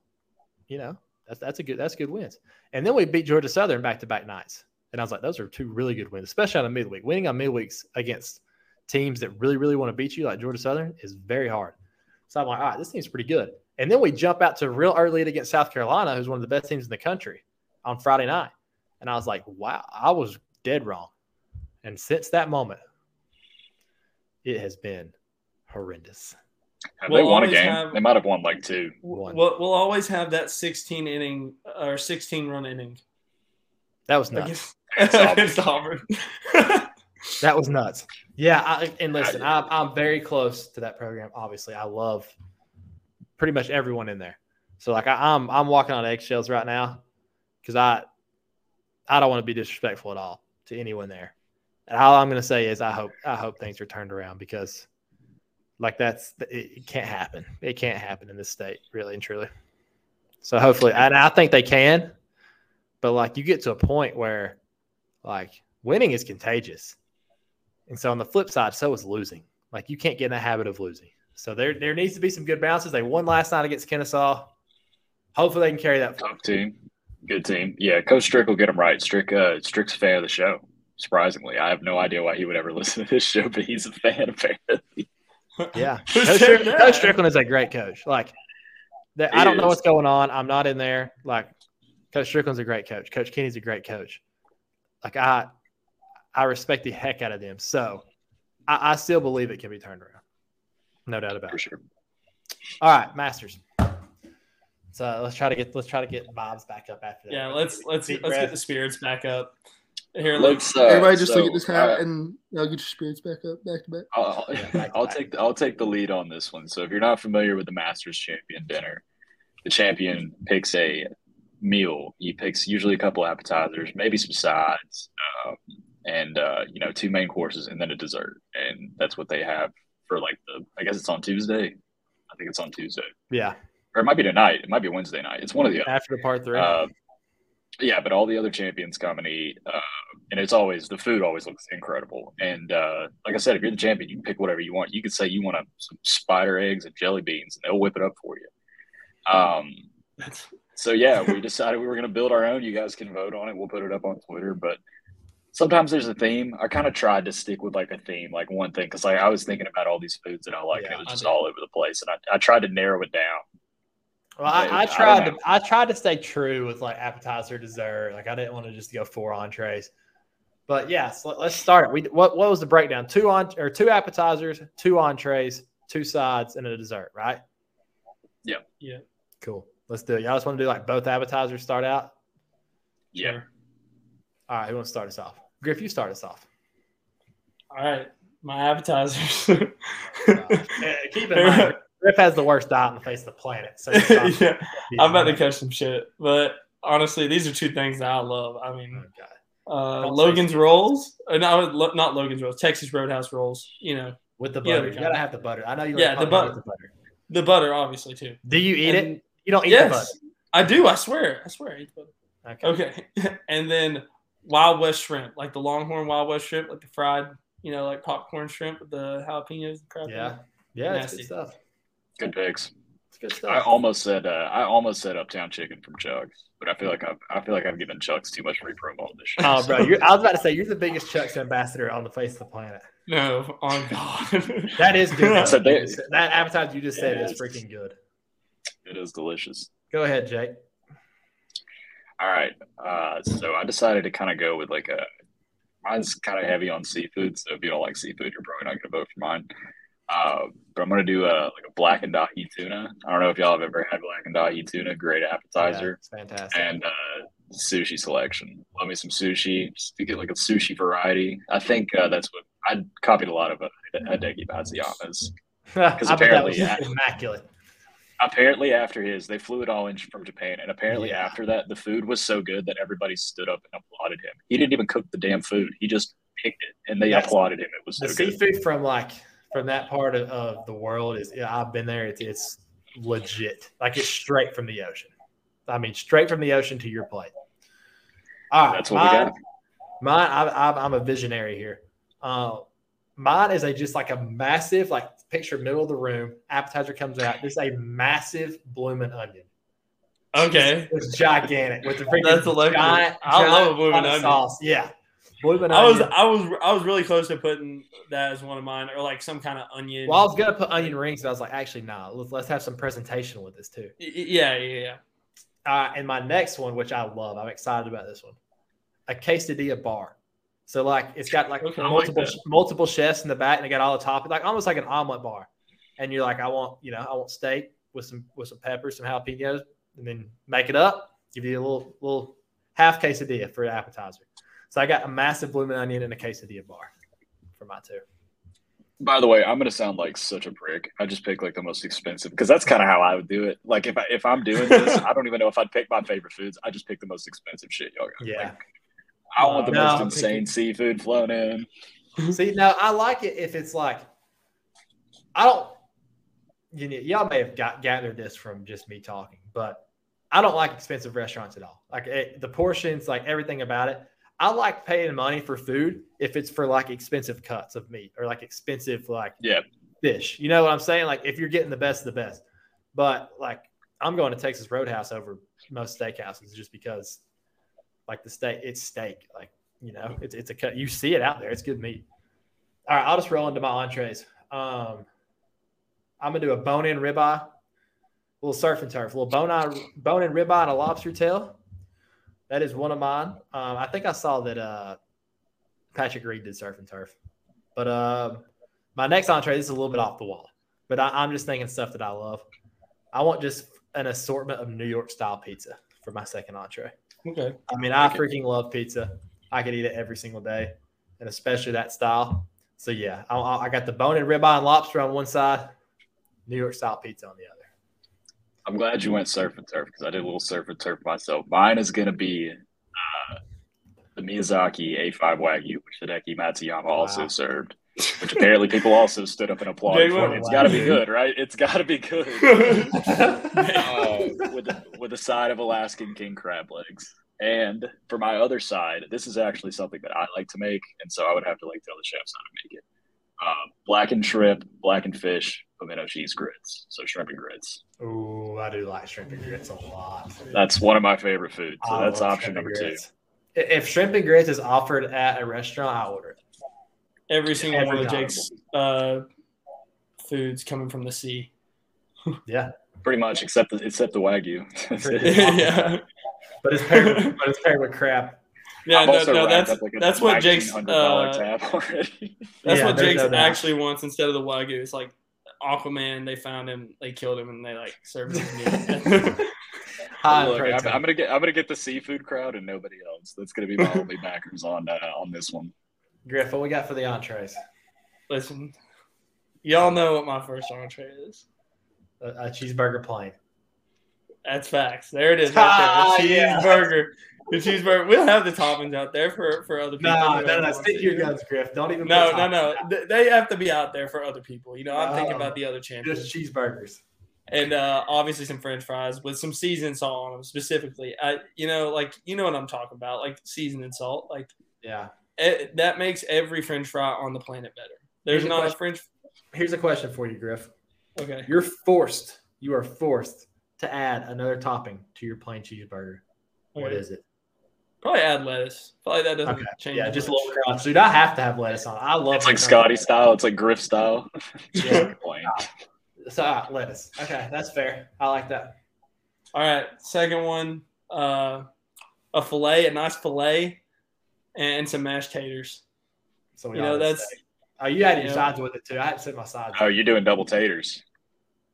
you know, that's that's a good that's good wins. And then we beat Georgia Southern back to back nights, and I was like, those are two really good wins, especially on a midweek. Winning on midweeks against teams that really really want to beat you like Georgia Southern is very hard. So I'm like, all right, this team's pretty good. And then we jump out to real early against South Carolina, who's one of the best teams in the country on Friday night. And I was like, wow, I was dead wrong. And since that moment, it has been horrendous. Have we'll they won a game? Have, they might have won like two. We'll, we'll always have that 16 inning or 16 run inning. That was nuts. Against Auburn. that was nuts. Yeah, I, and listen, I'm, I'm very close to that program. Obviously, I love pretty much everyone in there. So like I, I'm I'm walking on eggshells right now because I I don't want to be disrespectful at all to anyone there. And all I'm going to say is I hope I hope things are turned around because like that's it, can't happen. It can't happen in this state, really and truly. So hopefully, and I think they can, but like you get to a point where like winning is contagious, and so on the flip side, so is losing. Like you can't get in the habit of losing. So there there needs to be some good bounces. They won last night against Kennesaw. Hopefully, they can carry that. Top team. Good team. Yeah, Coach Strick will get them right. Strick, uh, Strick's a fan of the show. Surprisingly, I have no idea why he would ever listen to this show, but he's a fan apparently. Yeah, Coach, Strick, coach Stricklin is a great coach. Like, that, I don't is. know what's going on. I'm not in there. Like, Coach Stricklin's a great coach. Coach Kenny's a great coach. Like, I, I respect the heck out of them. So, I, I still believe it can be turned around. No doubt about For it. Sure. All right, Masters. So let's try to get let's try to get vibes back up after that. Yeah, let's let's Deep let's breath. get the spirits back up. Here, let's uh, everybody just so, look at this hat uh, and I'll get your spirits back up back to back. I'll, yeah, I'll take the, I'll take the lead on this one. So if you're not familiar with the Masters Champion dinner, the champion picks a meal. He picks usually a couple appetizers, maybe some sides, um, and uh, you know two main courses, and then a dessert. And that's what they have for like the. I guess it's on Tuesday. I think it's on Tuesday. Yeah, or it might be tonight. It might be Wednesday night. It's one of the other. after the part three. Uh, yeah, but all the other champions come and eat, uh, and it's always the food always looks incredible. And uh, like I said, if you're the champion, you can pick whatever you want. You could say you want a, some spider eggs and jelly beans, and they'll whip it up for you. Um, so yeah, we decided we were going to build our own. You guys can vote on it. We'll put it up on Twitter, but sometimes there's a theme. I kind of tried to stick with like a theme, like one thing, because like I was thinking about all these foods that I like, yeah, and it was just all over the place, and I, I tried to narrow it down. Well, I, I tried I to I tried to stay true with like appetizer, dessert. Like I didn't want to just go four entrees. But yes, let, us start. We what what was the breakdown? Two on or two appetizers, two entrees, two sides, and a dessert, right? Yeah. Yeah. Cool. Let's do it. Y'all just want to do like both appetizers start out? Yeah. Sure. All right, who wants to start us off? Griff, you start us off. All right. My appetizers. uh, keep in mind, Griff has the worst diet on the face of the planet. So yeah, I'm about to catch some shit. But honestly, these are two things that I love. I mean, oh, uh, Logan's rolls, uh, no, not Logan's rolls, Texas Roadhouse rolls. You know, with the butter. You gotta have the butter. I know you. Yeah, the butter. the butter. The butter, obviously too. Do you eat and, it? You don't eat yes, the butter. I do. I swear. I swear. I eat the butter. Okay. Okay. and then Wild West shrimp, like the Longhorn Wild West shrimp, like the fried, you know, like popcorn shrimp with the jalapenos and crap. Yeah. Yeah, Nasty. good stuff. Good picks. It's good stuff. I almost said uh, I almost said Uptown Chicken from Chuck's, but I feel like I've I feel like I've given Chuck's too much free promo on this show. Oh, bro, I was about to say you're the biggest Chuck's ambassador on the face of the planet. No, on God, that is good. so they, that appetizer you just said is, is freaking good. It is delicious. Go ahead, Jake. All right. Uh, so I decided to kind of go with like a mine's kind of heavy on seafood. So if you don't like seafood, you're probably not going to vote for mine. Uh, but I'm gonna do a like a blackened ahi tuna. I don't know if y'all have ever had black and ahi tuna. Great appetizer. Yeah, fantastic. And uh, sushi selection. Love me some sushi. Just to get like a sushi variety. I think uh, that's what I copied a lot of uh, Hideki Matsuyama's. Because apparently, immaculate. Apparently, after his, they flew it all in from Japan, and apparently yeah. after that, the food was so good that everybody stood up and applauded him. He didn't even cook the damn food; he just picked it, and they yes. applauded him. It was so the seafood from like from that part of, of, the world is yeah, I've been there. It's it's legit. Like it's straight from the ocean. I mean, straight from the ocean to your plate. All right, That's what mine, we got. Mine, I, I, I'm a visionary here. Uh, mine is a just like a massive, like picture middle of the room. Appetizer comes out. This is a massive blooming onion. Okay. It's gigantic with the freaking That's hilarious. giant. I love a blooming onion. Sauce. Yeah, blooming I was. I was I was really close to putting that as one of mine, or like some kind of onion. Well, I was gonna put onion rings, but I was like, actually, nah. Let's, let's have some presentation with this too. Yeah, yeah, yeah. Uh, and my next one, which I love, I'm excited about this one, a quesadilla bar. So like it's got like Okay, I like multiple multiple chefs in the back, and they got all the toppings, like almost like an omelet bar. And you're like, I want you know, I want steak with some with some peppers, some jalapenos, and then make it up. Give you a little little half quesadilla for an appetizer. So I got a massive blooming onion and a quesadilla bar for my two. By the way, I'm gonna sound like such a prick. I just pick like the most expensive because that's kind of how I would do it. Like if I if I'm doing this, I don't even know if I'd pick my favorite foods. I just pick the most expensive shit y'all got. Yeah. Like, I want the uh, No, most insane seafood flown in. See, now I like it if it's like, I don't, you know, y'all may have got gathered this from just me talking, but I don't like expensive restaurants at all. Like it, the portions, like everything about it. I like paying money for food if it's for like expensive cuts of meat or like expensive like Yeah. fish. You know what I'm saying? Like if you're getting the best of the best. But like I'm going to Texas Roadhouse over most steakhouses just because like the steak, it's steak. Like, you know, it's it's a cut. You see it out there. It's good meat. All right, I'll just roll into my entrees. Um, I'm gonna do a bone-in ribeye, a little surf and turf, a little bone-in bone-in ribeye and a lobster tail. That is one of mine. Um, I think I saw that uh, Patrick Reed did surf and turf. But um, my next entree this is a little bit off the wall, but I, I'm just thinking stuff that I love. I want just an assortment of New York style pizza for my second entree. Okay. I mean, I freaking love pizza. I could eat it every single day, and especially that style. So yeah, I, I I got the bone and ribeye and lobster on one side, New York style pizza on the other. I'm glad you went surf and turf because I did a little surf and turf myself. Mine is gonna be uh, the Miyazaki A5 Wagyu, which Hideki Matsuyama also served. Which apparently people also stood up and applauded for. It's got to be good, right? It's got to be good. uh, with a, with a side of Alaskan king crab legs. And for my other side, this is actually something that I like to make, and so I would have to like tell the chefs how to make it. Uh, blackened shrimp, blackened fish, pimento cheese grits, so shrimp and grits. Ooh, I do like shrimp and grits a lot. That's one of my favorite foods. So I that's option number two. If shrimp and grits is offered at a restaurant, I order it. Every single Every one of. Jake's uh, foods coming from the sea. Yeah, Pretty much, except the, except the wagyu. yeah. but it's paired with, but it's paired with crab. Yeah, I've no, no, that's like that's what Jake's uh, tab already. that's Yeah, what Jake's no actually wants instead of the wagyu. It's like Aquaman. They found him, they killed him, and they like served his meat. High in Look, I'm. I'm gonna get I'm gonna get the seafood crowd and nobody else. That's gonna be my only backers on uh, on this one. Griff, what we got for the entrees? Listen, y'all know what my first entree is. A, a cheeseburger plain. That's facts. There it is, Ah, right there. The yeah. The cheeseburger. We'll have the toppings out there for for other people. No, no, no. Stick to. your guns, Griff. Don't even. No, no, no. They have to be out there for other people. You know, I'm thinking about the other champions. Just cheeseburgers. and uh, obviously some French fries with some seasoned salt on them specifically. I, you know, like you know what I'm talking about, like seasoned salt. Like Yeah. it, that makes every French fry on the planet better. There's Here's not a question. French. Here's a question for you, Griff. Okay, You're forced. You are forced to add another topping to your plain cheeseburger. What Okay. is it? Probably add lettuce. Probably that doesn't Okay. change. Yeah, just a much. little crunch, dude. I have to have lettuce on. I love. It's like the Scotty style. It's like Griff style. Yeah. Plain. So uh, lettuce. Okay, that's fair. I like that. All right, second one, uh, a fillet, a nice fillet, and some mashed taters. So we You know, that's say. Oh, you had your know- sides with it too. I had to set my sides. Oh, you're doing double taters.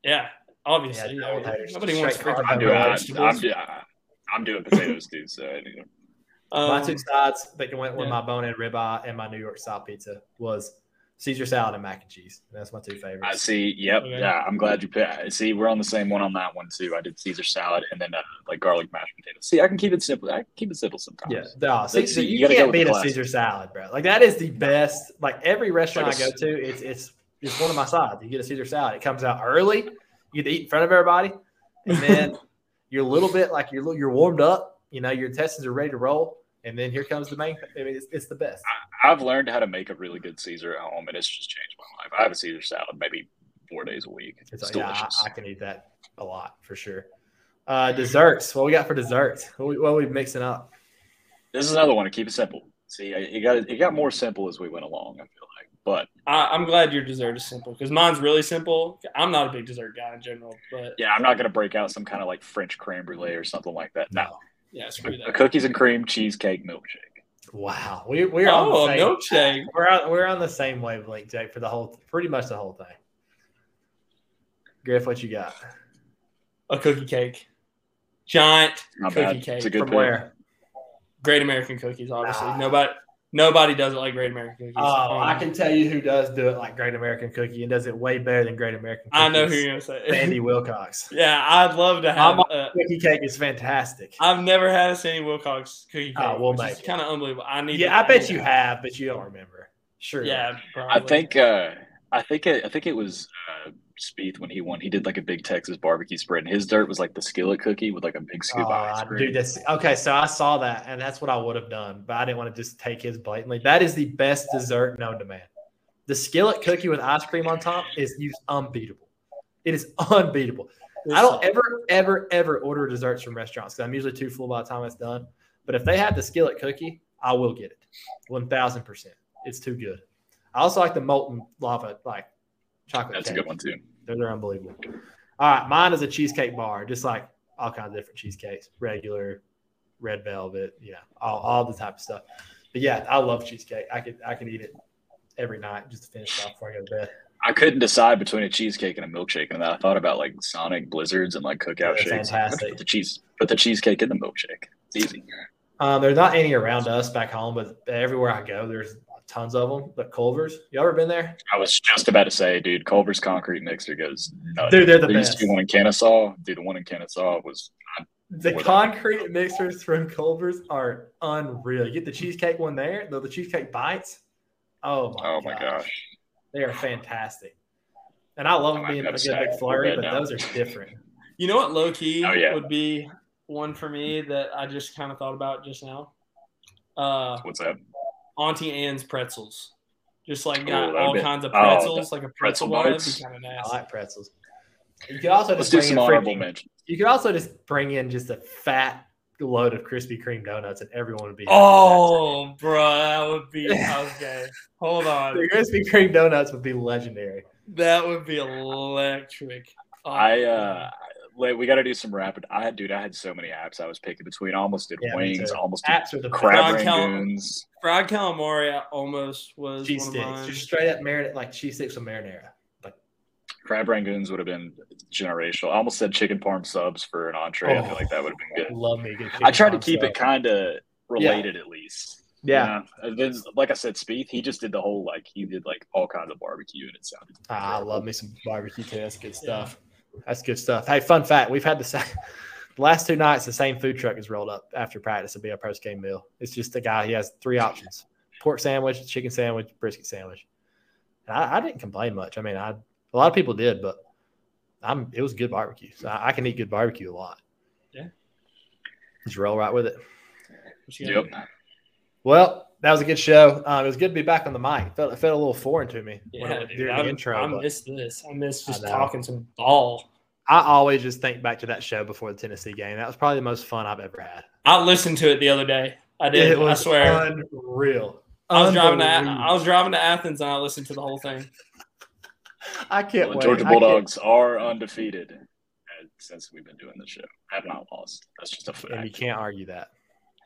yeah, obviously. Yeah, you know, taters. nobody wants Straight freaking. I'm doing. I'm, vegetables. I'm, I'm doing potatoes too. So you know. my Um, two sides that went with yeah. my bone-in ribeye and my New York style pizza was Caesar salad and mac and cheese. That's my two favorites. I see. Yep. Okay. Yeah. I'm glad you picked. See, we're on the same one on that one too. I did Caesar salad and then uh, like garlic mashed potatoes. See, I can keep it simple. I can keep it simple sometimes. Yeah, no, That's- Caesar, you you, can't with beat a. Caesar salad, bro. Like that is the best. Like every restaurant Like a I go to, it's it's it's one of my sides. You get a Caesar salad. It comes out early. You get to eat in front of everybody, and then you're a little bit like you're you're warmed up. You know, your intestines are ready to roll, and then here comes the main. I mean, it's, it's the best. I, I've learned how to make a really good Caesar at home, and it's just changed my life. I have a Caesar salad maybe four days a week. It's, It's like, delicious. yeah, I, I can eat that a lot for sure. Uh, desserts. What we got for desserts? What we, what are we mixing up? This is another one to keep it simple. See, it got it got more simple as we went along. I feel like, but I, I'm glad your dessert is simple because mine's really simple. I'm not a big dessert guy in general, but yeah, I'm not gonna break out some kind of like French creme brulee or something like that. No, yeah, screw a cookies and cream cheesecake milkshake. Wow, we we're on Oh, the same, milkshake. we're on, we're on the same wavelength, Jake, for the whole pretty much the whole thing. Griff, what you got? A cookie cake. Giant Not cookie bad. cake. It's a good From pick. where? Great American cookies, obviously. Ah. Nobody nobody does it like Great American cookies. Oh, Um, I can tell you who does do it like Great American Cookie and does it way better than Great American Cookie. I know who you're gonna say. Sandy Wilcox. yeah, I'd love to have. I'm- Uh, Cookie cake is fantastic. I've never had a Sandy Wilcox cookie cake. Oh, we'll make kind of unbelievable. I need. Yeah, to- I bet need you to- have, but you don't remember. Sure. Yeah, I think uh, I think it, I think it was uh, Spieth when he won. He did like a big Texas barbecue spread, and his dirt was like the skillet cookie with like a big scoop Oh, of ice I- cream. dude, that's okay. So I saw that, and that's what I would have done, but I didn't want to just take his blatantly. That is the best dessert known to man. The skillet cookie with ice cream on top is used unbeatable. It is unbeatable. I don't ever, ever, ever order desserts from restaurants because I'm usually too full by the time it's done. But if they have the skillet cookie, I will get it. One thousand percent. It's too good. I also like the molten lava, like chocolate. That's a good one too. They're, they're unbelievable. All right, mine is a cheesecake bar, just like all kinds of different cheesecakes, regular, red velvet, you know, all, all the type of stuff. But yeah, I love cheesecake. I could I could eat it every night just to finish it off before I go to bed. I couldn't decide between a cheesecake and a milkshake, and then I thought about like Sonic Blizzards and like cookout They're shakes. fantastic. Put the cheese, put the cheesecake in the milkshake. It's easy. Um, there's not any around us back home, but everywhere I go, there's tons of them. But Culver's, you ever been there? I was just about to say, dude, Culver's concrete mixer goes. nuts. Dude, they're the there used to be one in Kennesaw. Dude, the one in Kennesaw was The concrete mixers from Culver's are unreal. You get the cheesecake one there, though the cheesecake bites. Oh my, oh my gosh. gosh. They are fantastic. And I love I might being a have good big flurry, but now. those are different. You know what low key Oh, yeah. would be one for me that I just kind of thought about just now? Uh, What's that? Auntie Anne's pretzels. Just like Oh, got that'd all be- kinds of oh, pretzels, like a pretzel pretzel bar. That'd be kind of I like pretzels. You could also Let's just do bring some in honorable freaking, mentions. You could also just bring in just a fat load of Krispy Kreme donuts, and everyone would be. happy with Oh, bro, that would be okay. Hold that. on, the Krispy Kreme donuts would be legendary. that would be electric. Oh, I uh like, we got to do some rapid. I had, dude, I had so many apps I was picking between. I almost did Yeah, wings. almost Apps are the crab Fried cal- rangoons. fried calamari almost was cheese one of sticks, mine. just straight up marinade, like cheese sticks with marinara. Like Crab rangoons would have been generational. I almost said chicken parm subs for an entree. I feel Oh. like that would have been good. love me good. I tried to keep parm it kind of related at least. Yeah. You know? And then, like I said, Spieth, he just did the whole like he did like all kinds of barbecue, and it sounded. Ah, I love me some barbecue too. That's good stuff. That's good stuff. Hey, fun fact: we've had the same. The last two nights, the same food truck is rolled up after practice to be our post game meal. It's just a guy. He has three options: pork sandwich, chicken sandwich, brisket sandwich. And I, I didn't complain much. I mean, I a lot of people did, but I'm. It was good barbecue. So I, I can eat good barbecue a lot. Yeah. Just roll right with it. What you got? Yep. Well, that was a good show. Um, it was good to be back on the mic. It felt, it felt a little foreign to me Yeah, it- dude, during I, the intro. I miss this. I miss just know. talking some ball. I always just think back to that show before the Tennessee game. That was probably the most fun I've ever had. I listened to it the other day. I did. It was I swear. unreal. I was driving to I was driving to Athens and I listened to the whole thing. I can't Well, wait. Georgia I can't- Bulldogs are undefeated since we've been doing this show. Have not lost. That's just a fact. and you can't argue that.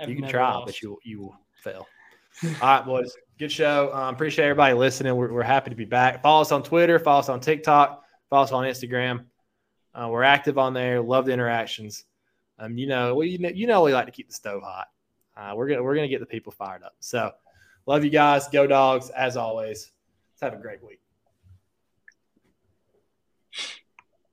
Have you can try, lost. but you you will fail. All right, boys. Good show. Um, appreciate everybody listening. We're, we're happy to be back. Follow us on Twitter. Follow us on TikTok. Follow us on Instagram. Uh, we're active on there. Love the interactions. Um, you know, we you know, you know we like to keep the stove hot. Uh, we're gonna we're gonna get the people fired up. So, love you guys. Go dogs. As always. Let's have a great week.